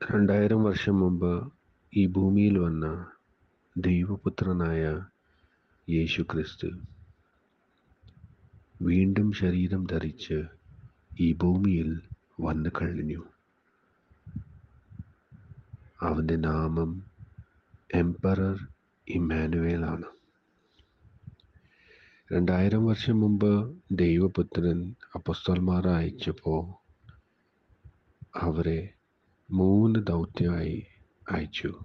രണ്ടായിരം വർഷം മുമ്പ് ഈ ഭൂമിയിൽ വന്ന ദൈവപുത്രനായ യേശു ക്രിസ്തു വീണ്ടും ശരീരം ധരിച്ച് ഈ ഭൂമിയിൽ വന്നു കഴിഞ്ഞു. അവന്റെ നാമം എംപറർ ഇമാനുവേലാണ് രണ്ടായിരം വർഷം മുമ്പ് ദൈവപുത്രൻ അപ്പസ്തോൽമാർ അയച്ചപ്പോൾ അവരെ മൂന്ന് ദൗത്യമായി അയച്ചു.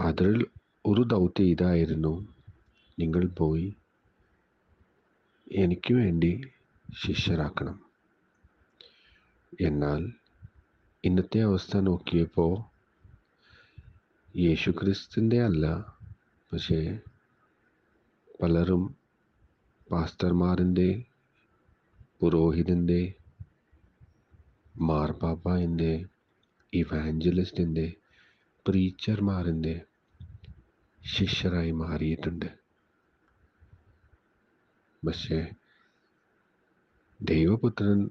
അതിൽ ഒരു ദൗത്യം ഇതായിരുന്നു. നിങ്ങൾ പോയി എനിക്ക് വേണ്ടി ശിഷ്യരാക്കണം. എന്നാൽ ഇന്നത്തെ അവസ്ഥ നോക്കിയപ്പോൾ യേശുക്രിസ്തുവിന്റെ അല്ല പക്ഷേ പലരും പാസ്റ്റർമാരിന്റെ പുരോഹിതന്റെ മാർപ്പാപ്പന്റെ ഇവാഞ്ചലിസ്റ്റിന്റെ പ്രീച്ചർമാരിന്റെ ശിഷ്യരായി മാറിയിട്ടുണ്ട്. പക്ഷേ ദൈവപുത്രൻ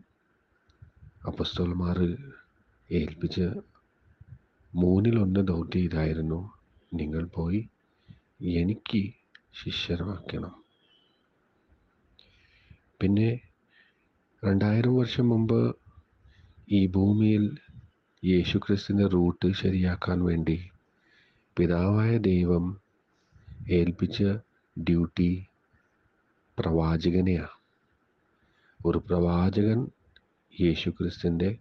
അപസ്തോൽമാർ ഏൽപ്പിച്ച മൂന്നിലൊന്ന് ദൗത്യം ഇതായിരുന്നു. നിങ്ങൾ പോയി എനിക്ക് ശിഷ്യരാക്കണം. പിന്നെ രണ്ടായിരം വർഷം മുമ്പ് ഈ ഭൂമിയിൽ യേശുക്രിസ്തുവിന്റെ റൂട്ട് ശരിയാക്കാൻ വേണ്ടി പിതാവായ ദൈവം ഏൽപ്പിച്ച ഡ്യൂട്ടി പ്രവാചകനെയാണ് ഒരു പ്രവാചകൻ യേശുക്രിസ്തുവിന്റെ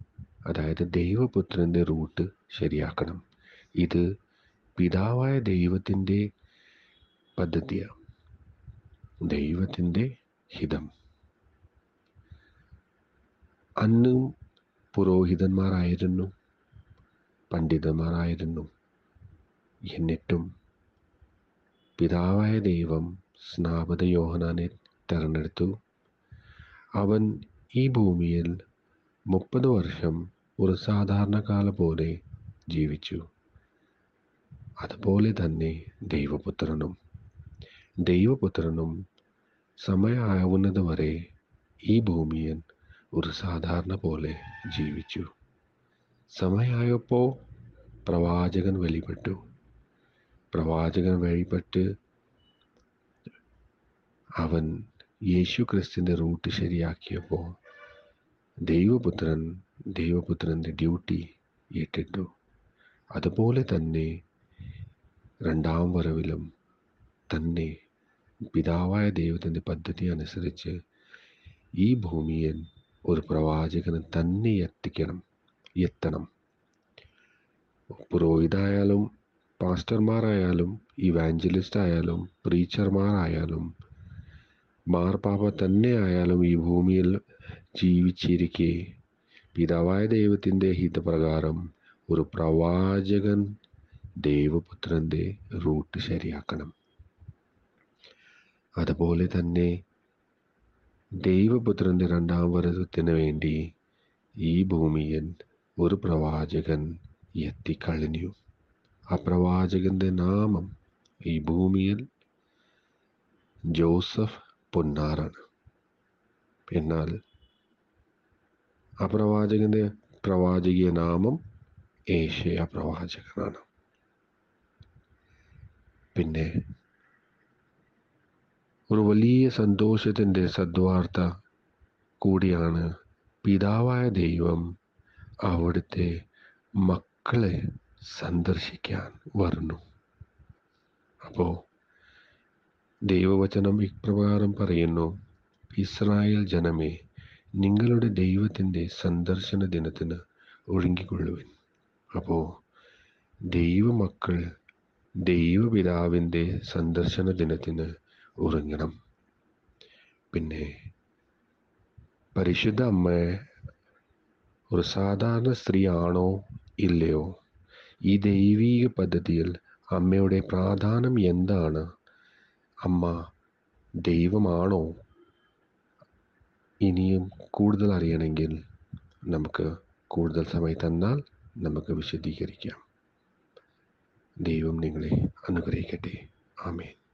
അതായത് ദൈവപുത്രന്റെ റൂട്ട് ശരിയാക്കണം. ഇത് പിതാവായ ദൈവത്തിന്റെ പദ്ധതിയാണ് ദൈവത്തിന്റെ ഹിതം. അന്നും പുരോഹിതന്മാരായിരുന്നു പണ്ഡിതന്മാരായിരുന്നു. എന്നിട്ടും പിതാവായ ദൈവം സ്നാപത യോഹനാനെ തിരഞ്ഞെടുത്തു. അവൻ ഈ ഭൂമിയിൽ മുപ്പത് വർഷം ഒരു സാധാരണക്കാല പോലെ ജീവിച്ചു. അതുപോലെ തന്നെ ദൈവപുത്രനും. ദൈവപുത്രനും സമയമാവുന്നത് വരെ ഈ ഭൂമിയിൽ ഒരു സാധാരണ പോലെ ജീവിച്ചു. സമയമായപ്പോൾ പ്രവാചകൻ വഴിപെട്ടു പ്രവാചകൻ വഴിപെട്ട് അവൻ യേശു ക്രിസ്തുവിന്റെ റൂട്ട് ശരിയാക്കിയപ്പോൾ ദൈവപുത്രൻ ദൈവപുത്രന്റെ ഡ്യൂട്ടി ഏറ്റിട്ടു അതുപോലെ തന്നെ രണ്ടാം വരവിലും തന്നെ പിതാവായ ദൈവത്തിന്റെ പദ്ധതി അനുസരിച്ച് ഈ ഭൂമിയിൽ ഒരു പ്രവാചകന് തന്നെ എത്തിക്കണം എത്തണം. പുരോഹിതായാലും പാസ്റ്റർമാരായാലും ഇവാഞ്ചലിസ്റ്റ് ആയാലും പ്രീച്ചർമാരായാലും മാർപ്പാപ്പ തന്നെ ആയാലും ഈ ഭൂമിയിൽ ജീവിച്ചിരിക്കെ. പിതാവായ ദൈവത്തിന്റെ ഹിതപ്രകാരം ഒരു പ്രവാചകൻ ദൈവപുത്രന്റെ റൂട്ട് ശരിയാക്കണം. അതുപോലെ തന്നെ ദൈവപുത്രന്റെ രണ്ടാം വരവത്തിന് വേണ്ടി ഈ ഭൂമിയിൽ ഒരു പ്രവാചകൻ എത്തിക്കഴിഞ്ഞു. ആ പ്രവാചകന്റെ നാമം ഈ ഭൂമിയിൽ ജോസഫ് പൊന്നാറാണ്. എന്നാൽ ആ പ്രവാചകന്റെ പ്രവാചകീയ നാമം ഏഷ്യ പ്രവാചകനാണ്. പിന്നെ ഒരു വലിയ സന്തോഷത്തിന്റെ സദ്വാർത്ത കൂടിയാണ്. പിതാവായ ദൈവം അവിടുത്തെ മക്കളെ സന്ദർശിക്കാൻ വരുന്നു. അപ്പോൾ ദൈവവചനം ഇപ്രകാരം പറയുന്നു ഇസ്രായേൽ ജനമേ നിങ്ങളുടെ ദൈവത്തിന്റെ സന്ദർശന ദിനത്തിന് ഒരുങ്ങിക്കൊള്ളുവിൻ. അപ്പോൾ ദൈവമക്കൾ ദൈവപിതാവിന്റെ സന്ദർശന ദിനത്തിന് ഒരുങ്ങണം പിന്നെ പരിശുദ്ധ അമ്മയെ ഒരു സാധാരണ സ്ത്രീ ആണോ ഇല്ലയോ? ഈ ദൈവീക പദ്ധതിയിൽ അമ്മയുടെ പ്രാധാന്യം എന്താണ്? അമ്മ ദൈവമാണോ? ഇനിയും കൂടുതൽ അറിയണമെങ്കിൽ നമുക്ക് കൂടുതൽ സമയം തന്നാൽ നമുക്ക് വിശദീകരിക്കാം. ദൈവം നിങ്ങളെ അനുഗ്രഹിക്കട്ടെ. ആമേൻ.